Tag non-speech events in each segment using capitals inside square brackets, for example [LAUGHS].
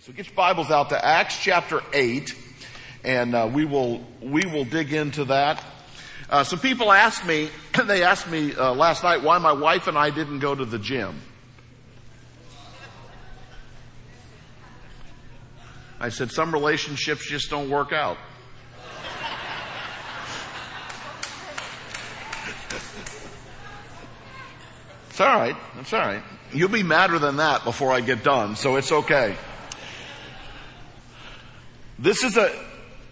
So get your Bibles out to Acts chapter 8, and uh, we will we will dig into that. Uh, some people asked me, [CLEARS THROAT] they asked me uh, last night why my wife and I didn't go to the gym. I said some relationships just don't work out. It's all right. It's all right. You'll be madder than that before I get done, so it's okay. This is a,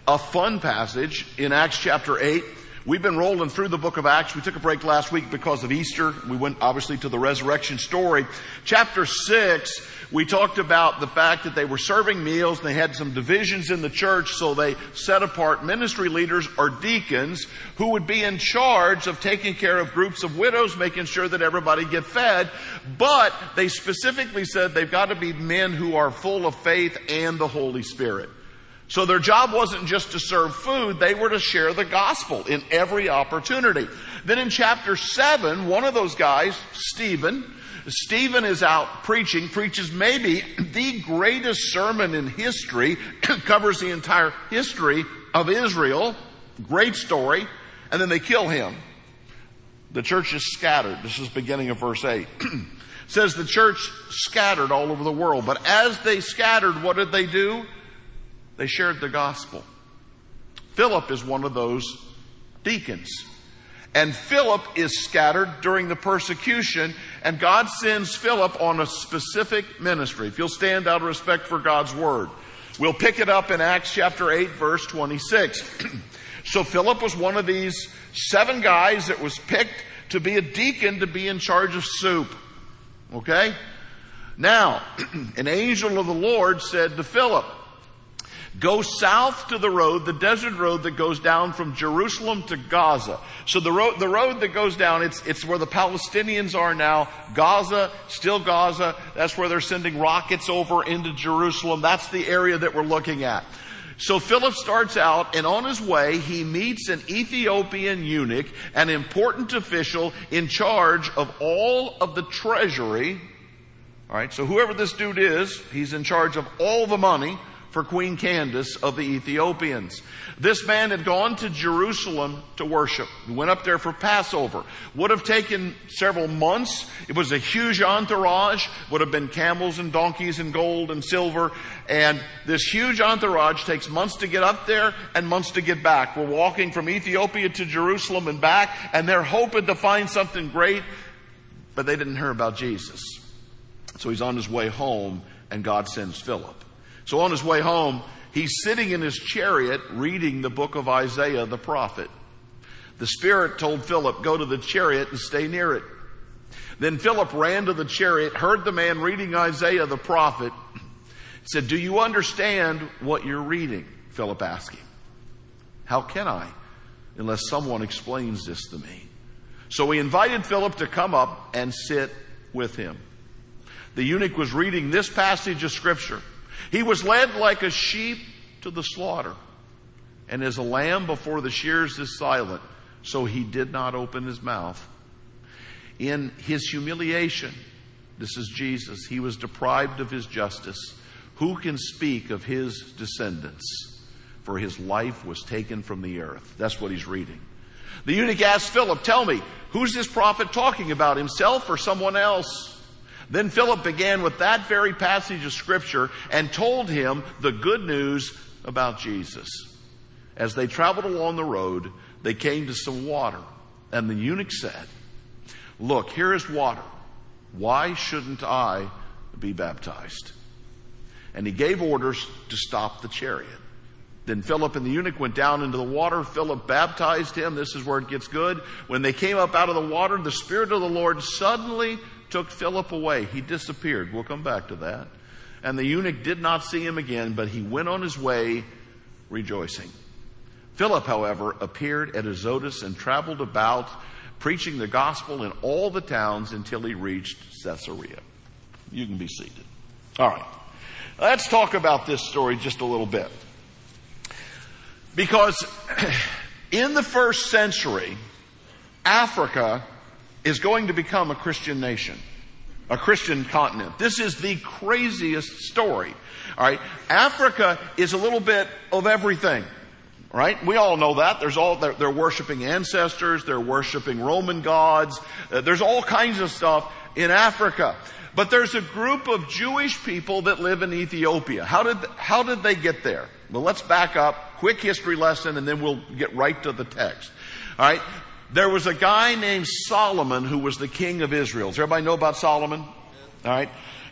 a fun passage in Acts chapter 8. We've been rolling through the book of Acts. We took a break last week because of Easter. We went obviously to the resurrection story. Chapter 6, we talked about the fact that they were serving meals and they had some divisions in the church, so they set apart ministry leaders or deacons who would be in charge of taking care of groups of widows, making sure that everybody get fed. But they specifically said they've got to be men who are full of faith and the Holy Spirit. So their job wasn't just to serve food, they were to share the gospel in every opportunity. Then in chapter 7, one of those guys, Stephen, Stephen is out preaching, preaches maybe [CLEARS THROAT] the greatest sermon in history, [CLEARS THROAT] covers the entire history of Israel. Great story. And then they kill him. The church is scattered. This is beginning of verse 8. [CLEARS THROAT] says the church scattered all over the world. But as they scattered, what did they do? They shared the gospel. Philip is one of those deacons. And Philip is scattered during the persecution, and God sends Philip on a specific ministry. If you'll stand out of respect for God's word, we'll pick it up in Acts chapter 8, verse 26. [CLEARS THROAT] so Philip was one of these seven guys that was picked to be a deacon to be in charge of soup. Okay? Now, [CLEARS THROAT] an angel of the Lord said to Philip, Go south to the road, the desert road that goes down from Jerusalem to Gaza. So the road, the road that goes down, it's, it's where the Palestinians are now. Gaza, still Gaza. That's where they're sending rockets over into Jerusalem. That's the area that we're looking at. So Philip starts out and on his way he meets an Ethiopian eunuch, an important official in charge of all of the treasury. Alright, so whoever this dude is, he's in charge of all the money for Queen Candace of the Ethiopians. This man had gone to Jerusalem to worship. He went up there for Passover. Would have taken several months. It was a huge entourage. Would have been camels and donkeys and gold and silver. And this huge entourage takes months to get up there and months to get back. We're walking from Ethiopia to Jerusalem and back and they're hoping to find something great, but they didn't hear about Jesus. So he's on his way home and God sends Philip. So on his way home, he's sitting in his chariot reading the book of Isaiah the prophet. The Spirit told Philip, go to the chariot and stay near it. Then Philip ran to the chariot, heard the man reading Isaiah the prophet, said, do you understand what you're reading? Philip asked him. How can I unless someone explains this to me? So he invited Philip to come up and sit with him. The eunuch was reading this passage of scripture. He was led like a sheep to the slaughter, and as a lamb before the shears is silent, so he did not open his mouth. In his humiliation, this is Jesus, he was deprived of his justice. Who can speak of his descendants? For his life was taken from the earth. That's what he's reading. The eunuch asked Philip, Tell me, who's this prophet talking about, himself or someone else? Then Philip began with that very passage of scripture and told him the good news about Jesus. As they traveled along the road, they came to some water and the eunuch said, look, here is water. Why shouldn't I be baptized? And he gave orders to stop the chariot. Then Philip and the eunuch went down into the water. Philip baptized him. This is where it gets good. When they came up out of the water, the Spirit of the Lord suddenly took Philip away. He disappeared. We'll come back to that. And the eunuch did not see him again, but he went on his way rejoicing. Philip, however, appeared at Azotus and traveled about preaching the gospel in all the towns until he reached Caesarea. You can be seated. All right. Let's talk about this story just a little bit. Because [CLEARS THROAT] in the first century, Africa is going to become a Christian nation. a Christian continent. This is the craziest story. All right. Africa is a little bit of everything. Right? We all know that. There's all, they're, they're worshiping ancestors, they're worshiping Roman gods, uh, there's all kinds of stuff in Africa. But there's a group of Jewish people that live in Ethiopia. How did, how did they get there? Well, let's back up, quick history lesson, and then we'll get right to the text. Alright? There was a guy named Solomon who was the king of Israel. Does everybody know about Solomon? Alright?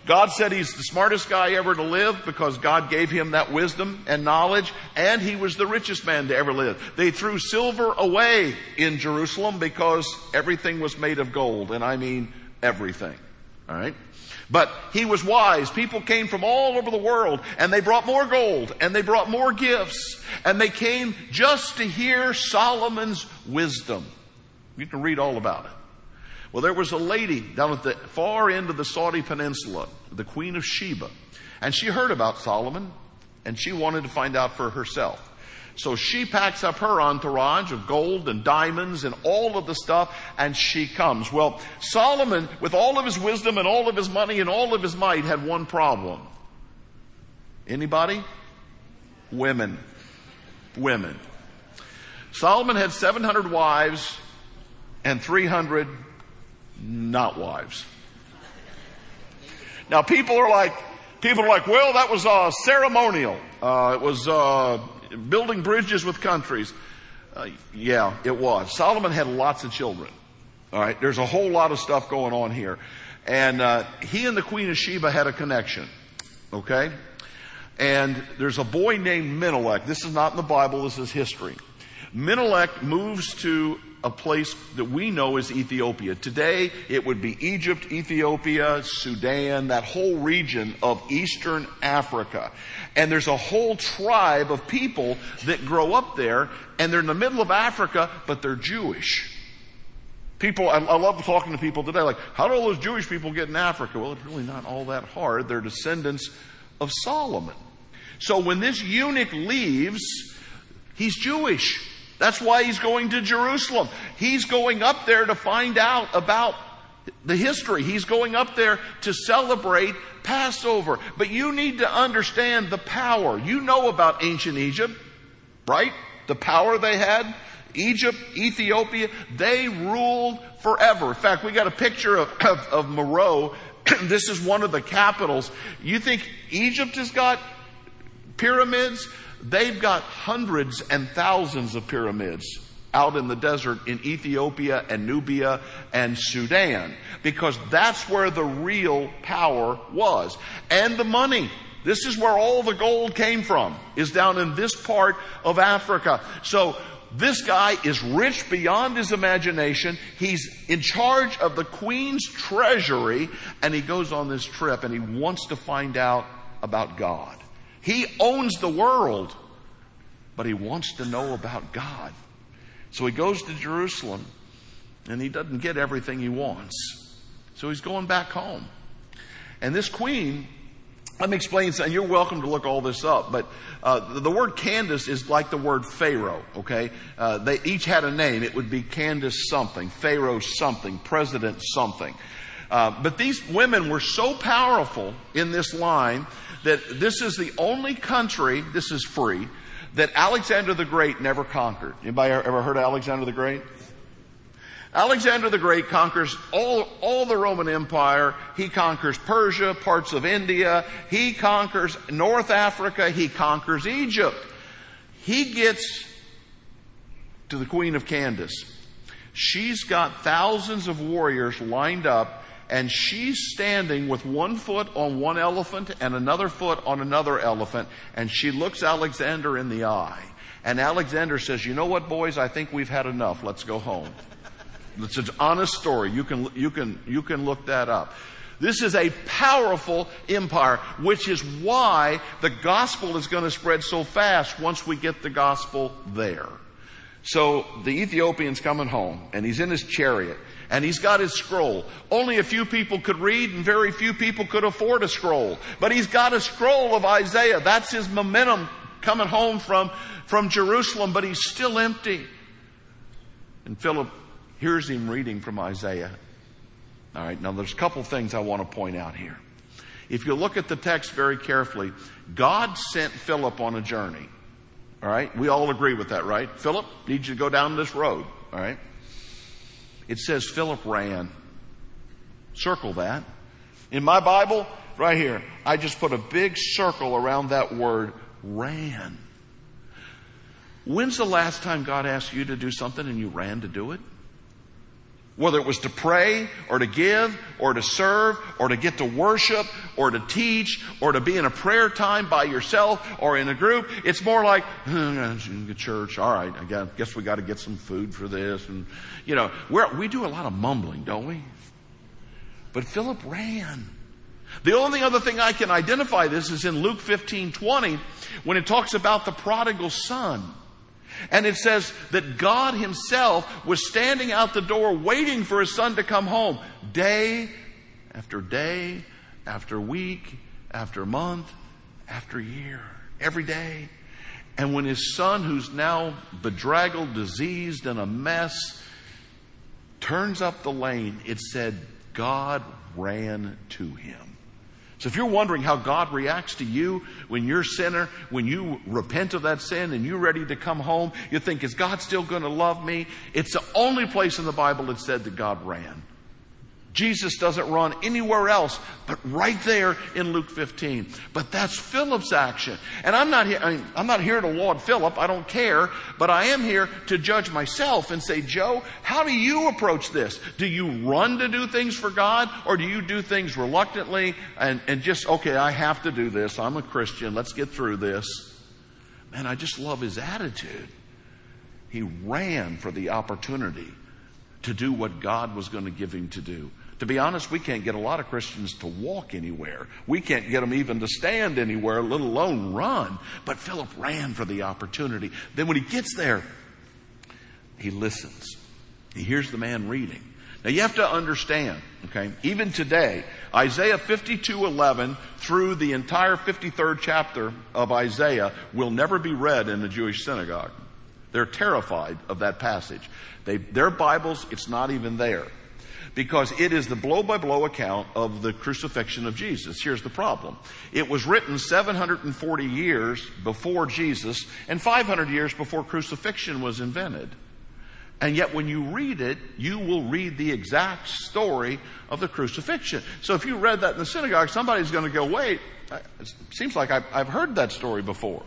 God said he's the smartest guy ever to live because God gave him that wisdom and knowledge, and he was the richest man to ever live. They threw silver away in Jerusalem because everything was made of gold, and I mean everything. Alright? But he was wise. People came from all over the world and they brought more gold and they brought more gifts and they came just to hear Solomon's wisdom. You can read all about it. Well, there was a lady down at the far end of the Saudi peninsula, the Queen of Sheba, and she heard about Solomon and she wanted to find out for herself. So she packs up her entourage of gold and diamonds and all of the stuff and she comes. Well, Solomon, with all of his wisdom and all of his money and all of his might, had one problem. Anybody? Women. Women. Solomon had 700 wives and 300 not wives. Now people are like, people are like, well, that was uh, ceremonial. Uh, it was uh, building bridges with countries. Uh, yeah, it was. Solomon had lots of children. All right, there's a whole lot of stuff going on here, and uh, he and the Queen of Sheba had a connection. Okay, and there's a boy named Menelik. This is not in the Bible. This is history. Menelik moves to a place that we know as Ethiopia. Today, it would be Egypt, Ethiopia, Sudan, that whole region of Eastern Africa. And there's a whole tribe of people that grow up there, and they're in the middle of Africa, but they're Jewish. People, I, I love talking to people today, like, how do all those Jewish people get in Africa? Well, it's really not all that hard. They're descendants of Solomon. So when this eunuch leaves, he's Jewish. That's why he's going to Jerusalem. He's going up there to find out about the history. He's going up there to celebrate Passover. But you need to understand the power. You know about ancient Egypt, right? The power they had. Egypt, Ethiopia, they ruled forever. In fact, we got a picture of, of, of Meroe. [CLEARS THROAT] this is one of the capitals. You think Egypt has got pyramids? They've got hundreds and thousands of pyramids out in the desert in Ethiopia and Nubia and Sudan because that's where the real power was. And the money. This is where all the gold came from, is down in this part of Africa. So this guy is rich beyond his imagination. He's in charge of the queen's treasury and he goes on this trip and he wants to find out about God. He owns the world, but he wants to know about God. So he goes to Jerusalem and he doesn't get everything he wants. So he's going back home. And this queen, let me explain something. You're welcome to look all this up, but uh, the word Candace is like the word Pharaoh. Okay, uh, they each had a name. It would be Candace something, Pharaoh something, President something. Uh, but these women were so powerful in this line that this is the only country, this is free, that Alexander the Great never conquered. Anybody ever heard of Alexander the Great? Alexander the Great conquers all, all the Roman Empire. He conquers Persia, parts of India. He conquers North Africa. He conquers Egypt. He gets to the Queen of Candace. She's got thousands of warriors lined up and she's standing with one foot on one elephant and another foot on another elephant, and she looks Alexander in the eye. And Alexander says, you know what, boys, I think we've had enough. Let's go home. It's an honest story. You can, you can, you can look that up. This is a powerful empire, which is why the gospel is going to spread so fast once we get the gospel there. So the Ethiopian's coming home and he's in his chariot and he's got his scroll. Only a few people could read and very few people could afford a scroll. But he's got a scroll of Isaiah. That's his momentum coming home from, from Jerusalem, but he's still empty. And Philip hears him reading from Isaiah. All right, now there's a couple things I want to point out here. If you look at the text very carefully, God sent Philip on a journey. All right, we all agree with that, right? Philip, need you to go down this road. All right. It says Philip ran. Circle that. In my Bible, right here, I just put a big circle around that word ran. When's the last time God asked you to do something and you ran to do it? Whether it was to pray or to give or to serve or to get to worship or to teach or to be in a prayer time by yourself or in a group, it's more like, church, all right, I guess we got to get some food for this. And, you know, we do a lot of mumbling, don't we? But Philip ran. The only other thing I can identify this is in Luke 15 20 when it talks about the prodigal son. And it says that God himself was standing out the door waiting for his son to come home day after day after week after month after year, every day. And when his son, who's now bedraggled, diseased, and a mess, turns up the lane, it said God ran to him. So if you're wondering how God reacts to you when you're a sinner, when you repent of that sin and you're ready to come home, you think, is God still going to love me? It's the only place in the Bible that said that God ran. Jesus doesn't run anywhere else but right there in Luke 15. But that's Philip's action. And I'm not here, I mean, I'm not here to laud Philip. I don't care. But I am here to judge myself and say, Joe, how do you approach this? Do you run to do things for God or do you do things reluctantly and, and just, okay, I have to do this. I'm a Christian. Let's get through this. Man, I just love his attitude. He ran for the opportunity to do what God was going to give him to do. To be honest, we can't get a lot of Christians to walk anywhere. We can't get them even to stand anywhere, let alone run. But Philip ran for the opportunity. Then when he gets there, he listens. He hears the man reading. Now you have to understand, okay, even today, Isaiah 52:11 through the entire 53rd chapter of Isaiah will never be read in a Jewish synagogue. They're terrified of that passage. They, their Bibles, it's not even there because it is the blow by blow account of the crucifixion of Jesus. Here's the problem. It was written 740 years before Jesus and 500 years before crucifixion was invented. And yet when you read it, you will read the exact story of the crucifixion. So if you read that in the synagogue, somebody's going to go, wait, it seems like I've heard that story before.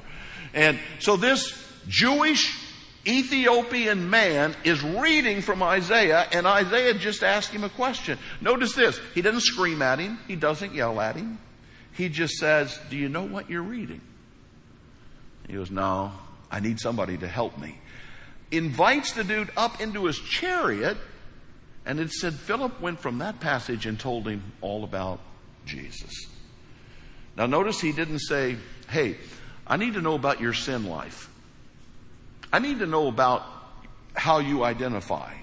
And so this Jewish Ethiopian man is reading from Isaiah, and Isaiah just asked him a question. Notice this. He doesn't scream at him. He doesn't yell at him. He just says, Do you know what you're reading? He goes, No, I need somebody to help me. Invites the dude up into his chariot, and it said Philip went from that passage and told him all about Jesus. Now notice he didn't say, Hey, I need to know about your sin life. I need to know about how you identify.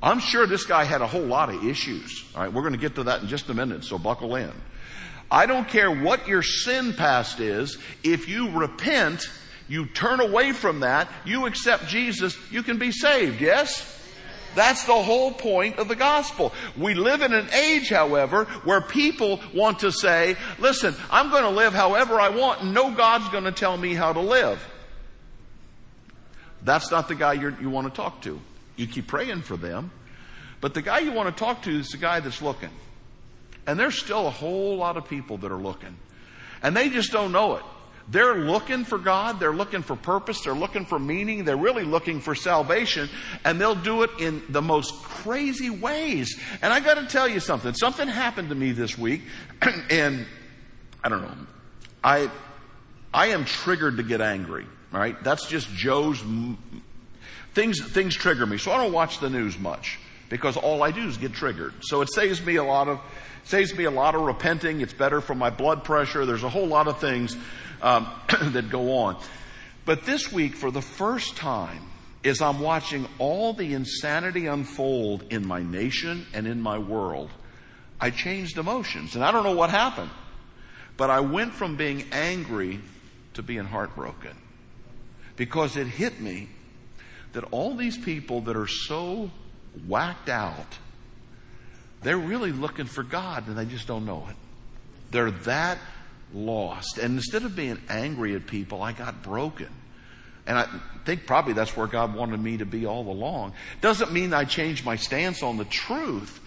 I'm sure this guy had a whole lot of issues. All right, we're going to get to that in just a minute, so buckle in. I don't care what your sin past is, if you repent, you turn away from that, you accept Jesus, you can be saved, yes? That's the whole point of the gospel. We live in an age, however, where people want to say, listen, I'm going to live however I want and no God's going to tell me how to live. That's not the guy you want to talk to. You keep praying for them. But the guy you want to talk to is the guy that's looking. And there's still a whole lot of people that are looking. And they just don't know it. They're looking for God. They're looking for purpose. They're looking for meaning. They're really looking for salvation. And they'll do it in the most crazy ways. And I gotta tell you something. Something happened to me this week. [CLEARS THROAT] and I don't know. I, I am triggered to get angry. All right, that's just Joe's things. Things trigger me, so I don't watch the news much because all I do is get triggered. So it saves me a lot of saves me a lot of repenting. It's better for my blood pressure. There's a whole lot of things um, [COUGHS] that go on. But this week, for the first time, as I'm watching all the insanity unfold in my nation and in my world, I changed emotions, and I don't know what happened, but I went from being angry to being heartbroken because it hit me that all these people that are so whacked out They're really looking for God and they just don't know it. They're that lost. And instead of being angry at people, I got broken. And I think probably that's where God wanted me to be all along. Doesn't mean I changed my stance on the truth,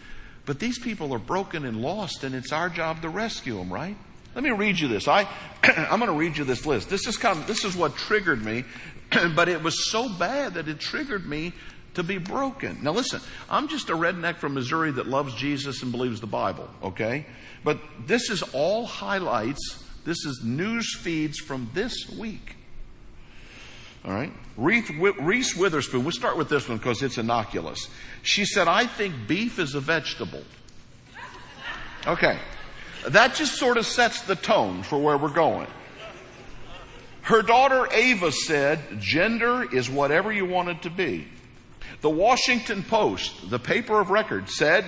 but these people are broken and lost, and it's our job to rescue them, right? Let me read you this. I, [CLEARS THROAT] I'm going to read you this list. This is kind of, this is what triggered me, [CLEARS THROAT] but it was so bad that it triggered me to be broken. Now listen, I'm just a redneck from Missouri that loves Jesus and believes the Bible, okay? But this is all highlights. This is news feeds from this week. All right. Reese Witherspoon, we'll start with this one because it's innocuous. She said, I think beef is a vegetable. Okay. That just sort of sets the tone for where we're going. Her daughter Ava said, gender is whatever you want it to be. The Washington Post, the paper of record, said,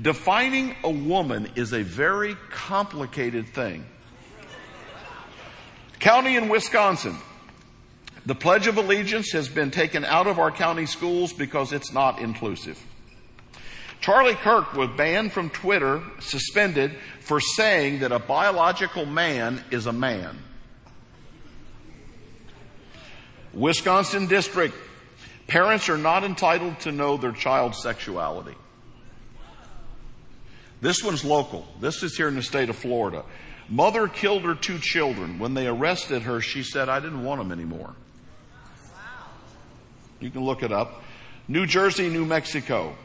defining a woman is a very complicated thing. County in Wisconsin, the Pledge of Allegiance has been taken out of our county schools because it's not inclusive. Charlie Kirk was banned from Twitter, suspended for saying that a biological man is a man. Wisconsin District. Parents are not entitled to know their child's sexuality. This one's local. This is here in the state of Florida. Mother killed her two children. When they arrested her, she said, I didn't want them anymore. You can look it up. New Jersey, New Mexico,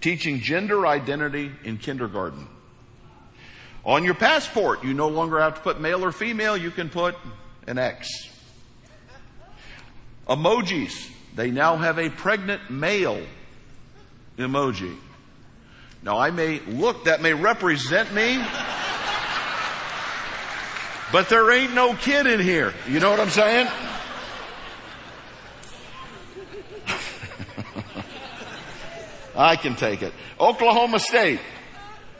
teaching gender identity in kindergarten. On your passport, you no longer have to put male or female, you can put an X. Emojis, they now have a pregnant male emoji. Now I may look, that may represent me, but there ain't no kid in here. You know what I'm saying? I can take it. Oklahoma State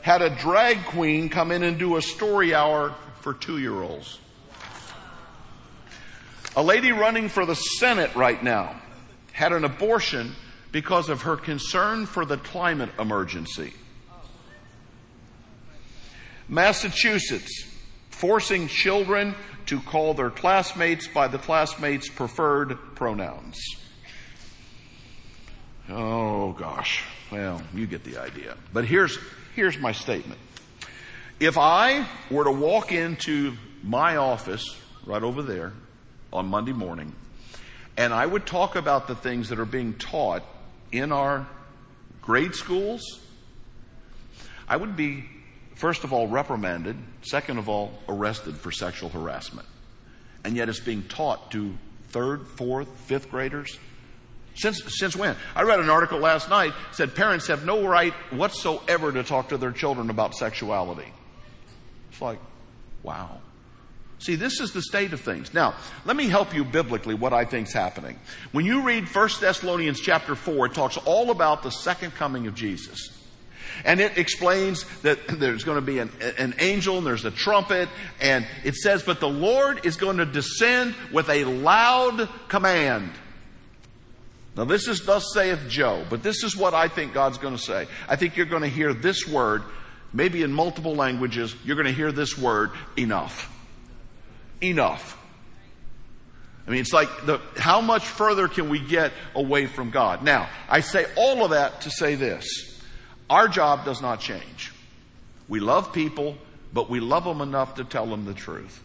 had a drag queen come in and do a story hour for two year olds. A lady running for the Senate right now had an abortion because of her concern for the climate emergency. Massachusetts forcing children to call their classmates by the classmates' preferred pronouns. Oh gosh. Well, you get the idea. But here's, here's my statement. If I were to walk into my office right over there on Monday morning and I would talk about the things that are being taught in our grade schools, I would be, first of all, reprimanded, second of all, arrested for sexual harassment. And yet it's being taught to third, fourth, fifth graders. Since, since when? I read an article last night said parents have no right whatsoever to talk to their children about sexuality. It's like, wow. See, this is the state of things. Now, let me help you biblically what I think's happening. When you read 1 Thessalonians chapter 4, it talks all about the second coming of Jesus. And it explains that [CLEARS THROAT] there's going to be an, an, angel and there's a trumpet. And it says, but the Lord is going to descend with a loud command. Now, this is thus saith Joe, but this is what I think God's going to say. I think you're going to hear this word, maybe in multiple languages, you're going to hear this word, enough. Enough. I mean, it's like the, how much further can we get away from God? Now, I say all of that to say this. Our job does not change. We love people, but we love them enough to tell them the truth.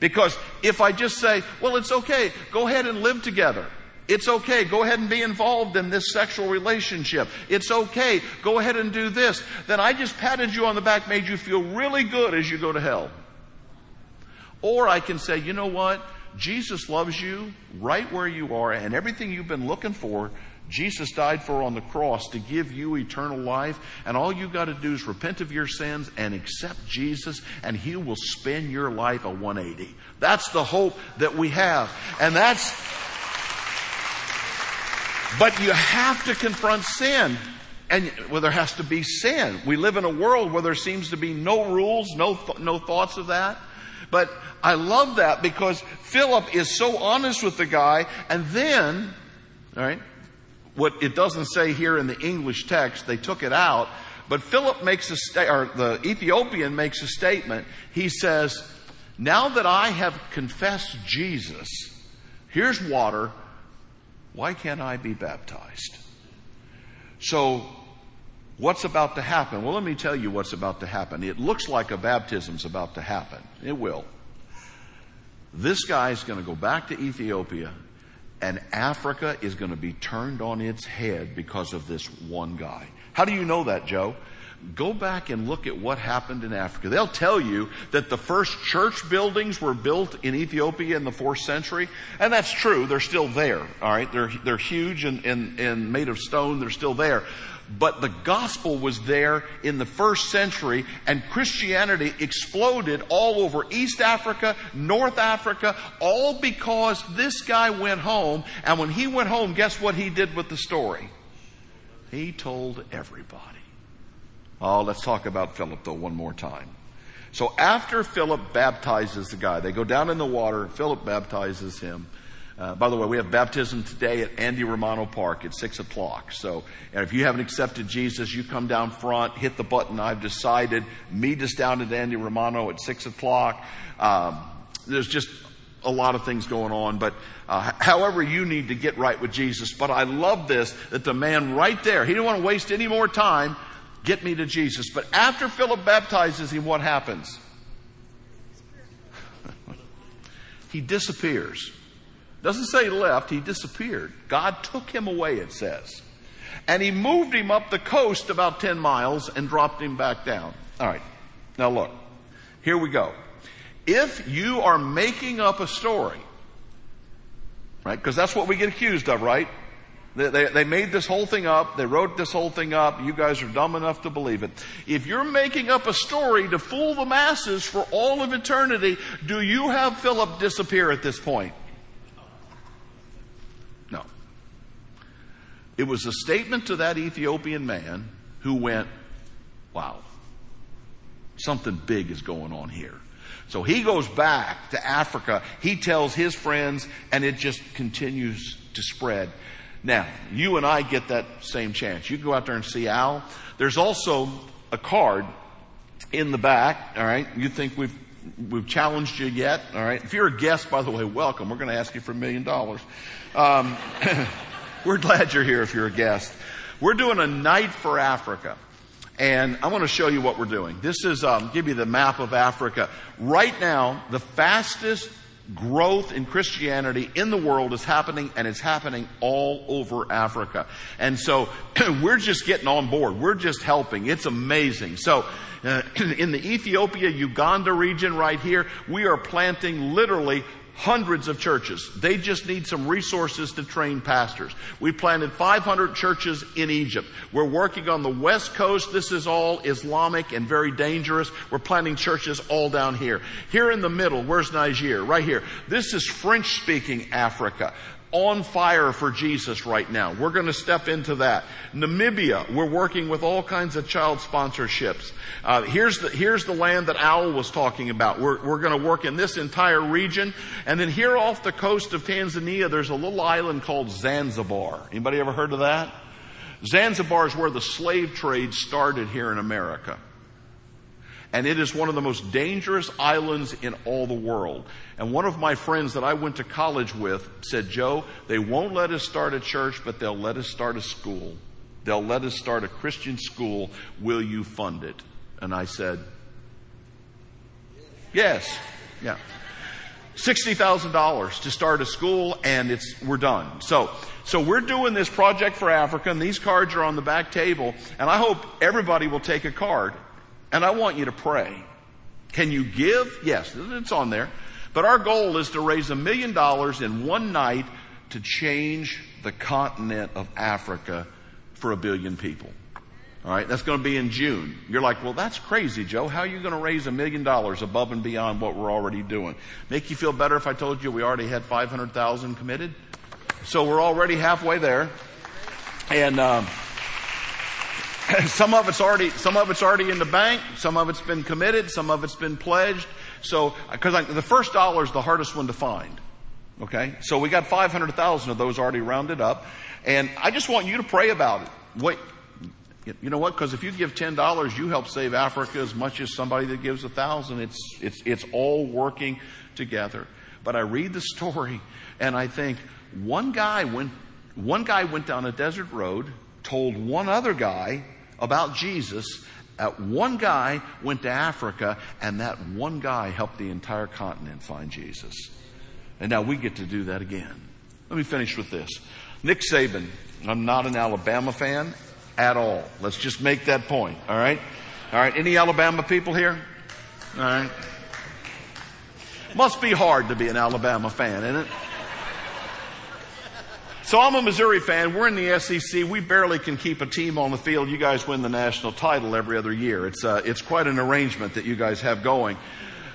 Because if I just say, well, it's okay, go ahead and live together. It's okay. Go ahead and be involved in this sexual relationship. It's okay. Go ahead and do this. Then I just patted you on the back, made you feel really good as you go to hell. Or I can say, you know what? Jesus loves you right where you are and everything you've been looking for, Jesus died for on the cross to give you eternal life. And all you got to do is repent of your sins and accept Jesus and he will spin your life a 180. That's the hope that we have. And that's, but you have to confront sin. And well, there has to be sin. We live in a world where there seems to be no rules, no, th- no thoughts of that. But I love that because Philip is so honest with the guy. And then, all right, what it doesn't say here in the English text, they took it out, But Philip makes a sta- or the Ethiopian makes a statement. He says, "Now that I have confessed Jesus, here's water. Why can't I be baptized?" So, what's about to happen? Well, let me tell you what's about to happen. It looks like a baptism's about to happen. It will. This guy's going to go back to Ethiopia and Africa is going to be turned on its head because of this one guy. How do you know that, Joe? Go back and look at what happened in Africa. They'll tell you that the first church buildings were built in Ethiopia in the fourth century, and that's true. They're still there. All right, they're they're huge and and, and made of stone. They're still there. But the gospel was there in the first century, and Christianity exploded all over East Africa, North Africa, all because this guy went home. And when he went home, guess what he did with the story? He told everybody. Oh, let's talk about Philip though one more time. So after Philip baptizes the guy, they go down in the water, Philip baptizes him. Uh, by the way, we have baptism today at Andy Romano Park at 6 o'clock. So and if you haven't accepted Jesus, you come down front, hit the button, I've decided, meet us down at Andy Romano at 6 o'clock. Um, there's just a lot of things going on, but uh, however you need to get right with Jesus. But I love this, that the man right there, he didn't want to waste any more time, get me to Jesus. But after Philip baptizes him, what happens? [LAUGHS] he disappears. Doesn't say left, he disappeared. God took him away, it says. And he moved him up the coast about 10 miles and dropped him back down. All right. Now look. Here we go. If you are making up a story, right? Because that's what we get accused of, right? They, they, they, made this whole thing up. They wrote this whole thing up. You guys are dumb enough to believe it. If you're making up a story to fool the masses for all of eternity, do you have Philip disappear at this point? No. It was a statement to that Ethiopian man who went, wow, something big is going on here. So he goes back to Africa. He tells his friends and it just continues to spread. Now, you and I get that same chance. You go out there and see Al. There's also a card in the back, all right? You think we've we've challenged you yet, all right? If you're a guest, by the way, welcome. We're going to ask you for a million dollars. Um, [LAUGHS] We're glad you're here if you're a guest. We're doing a night for Africa. And I want to show you what we're doing. This is, um, give you the map of Africa. Right now, the fastest growth in Christianity in the world is happening and it's happening all over Africa. And so [CLEARS THROAT] we're just getting on board. We're just helping. It's amazing. So uh, [CLEARS THROAT] in the Ethiopia, Uganda region right here, we are planting literally hundreds of churches. They just need some resources to train pastors. We planted 500 churches in Egypt. We're working on the west coast. This is all Islamic and very dangerous. We're planting churches all down here. Here in the middle, where's Niger? Right here. This is French speaking Africa on fire for Jesus right now. We're going to step into that. Namibia, we're working with all kinds of child sponsorships. Uh, here's the here's the land that Owl was talking about. We're we're going to work in this entire region, and then here off the coast of Tanzania, there's a little island called Zanzibar. Anybody ever heard of that? Zanzibar is where the slave trade started here in America and it is one of the most dangerous islands in all the world. And one of my friends that I went to college with said, Joe, they won't let us start a church, but they'll let us start a school. They'll let us start a Christian school. Will you fund it? And I said, yes. Yeah. $60,000 to start a school and it's, we're done. So, so we're doing this project for Africa and these cards are on the back table and I hope everybody will take a card and I want you to pray. Can you give? Yes, it's on there. But our goal is to raise a million dollars in one night to change the continent of Africa for a billion people. All right, that's going to be in June. You're like, well, that's crazy, Joe. How are you going to raise a million dollars above and beyond what we're already doing? Make you feel better if I told you we already had 500,000 committed? So we're already halfway there. And, um, [LAUGHS] some of it's already, some of it's already in the bank, some of it's been committed, some of it's been pledged. So, because the first dollar is the hardest one to find. Okay, so we got 500,000 of those already rounded up, and I just want you to pray about it. Wait, You know what? Because if you give ten dollars, you help save Africa as much as somebody that gives a thousand. It's it's it's all working together. But I read the [LAUGHS] story and I think one guy went one guy went down a desert road, told one other guy about Jesus. That one guy went to Africa, and that one guy helped the entire continent find Jesus. And now we get to do that again. Let me finish with this. Nick Saban. I'm not an Alabama fan at all. Let's just make that point. All right. All right. Any Alabama people here? All right. Must be hard to be an Alabama fan, isn't it? So I'm a Missouri fan. We're in the SEC. We barely can keep a team on the field. You guys win the national title every other year. It's, uh, it's quite an arrangement that you guys have going.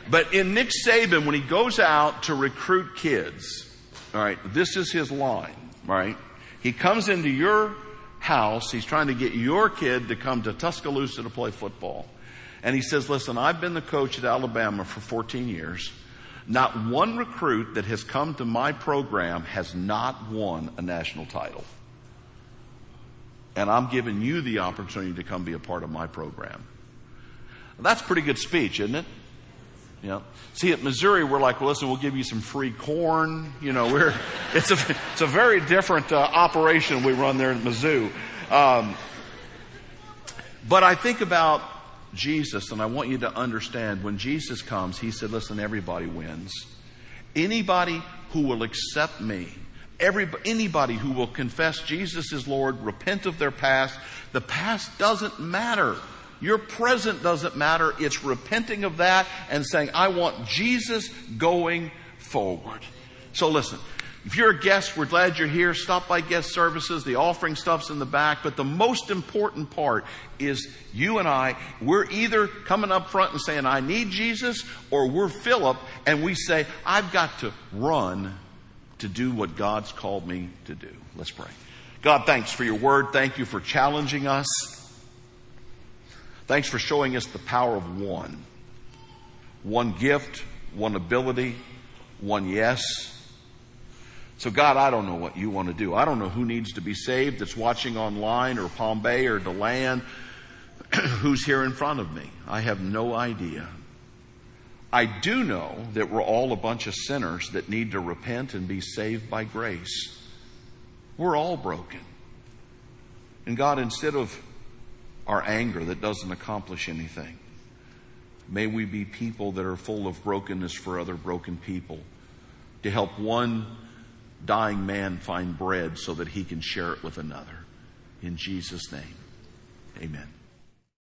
But in Nick Saban, when he goes out to recruit kids, all right, this is his line, right? He comes into your house. He's trying to get your kid to come to Tuscaloosa to play football. And he says, listen, I've been the coach at Alabama for 14 years. Not one recruit that has come to my program has not won a national title. And I'm giving you the opportunity to come be a part of my program. That's pretty good speech, isn't it? Know, see at Missouri, we're like, well, listen, we'll give you some free corn. You know, we're [LAUGHS] it's a it's a very different uh, operation we run there in Mizzou. Um, but I think about Jesus, and I want you to understand when Jesus comes, he said, listen, everybody wins. Anybody who will accept me, every, anybody who will confess Jesus is Lord, repent of their past, the past doesn't matter. Your present doesn't matter. It's repenting of that and saying, I want Jesus going forward. So listen, if you're a guest, we're glad you're here. Stop by guest services. The offering stuff's in the back. But the most important part is you and I, we're either coming up front and saying, I need Jesus, or we're Philip and we say, I've got to run to do what God's called me to do. Let's pray. God, thanks for your word. Thank you for challenging us. Thanks for showing us the power of one. One gift, one ability, one yes so, God, I don't know what you want to do. I don't know who needs to be saved that's watching online or Palm Bay or DeLand, [CLEARS THROAT] who's here in front of me. I have no idea. I do know that we're all a bunch of sinners that need to repent and be saved by grace. We're all broken. And God, instead of our anger that doesn't accomplish anything, may we be people that are full of brokenness for other broken people to help one dying man find bread so that he can share it with another. In Jesus' name, amen.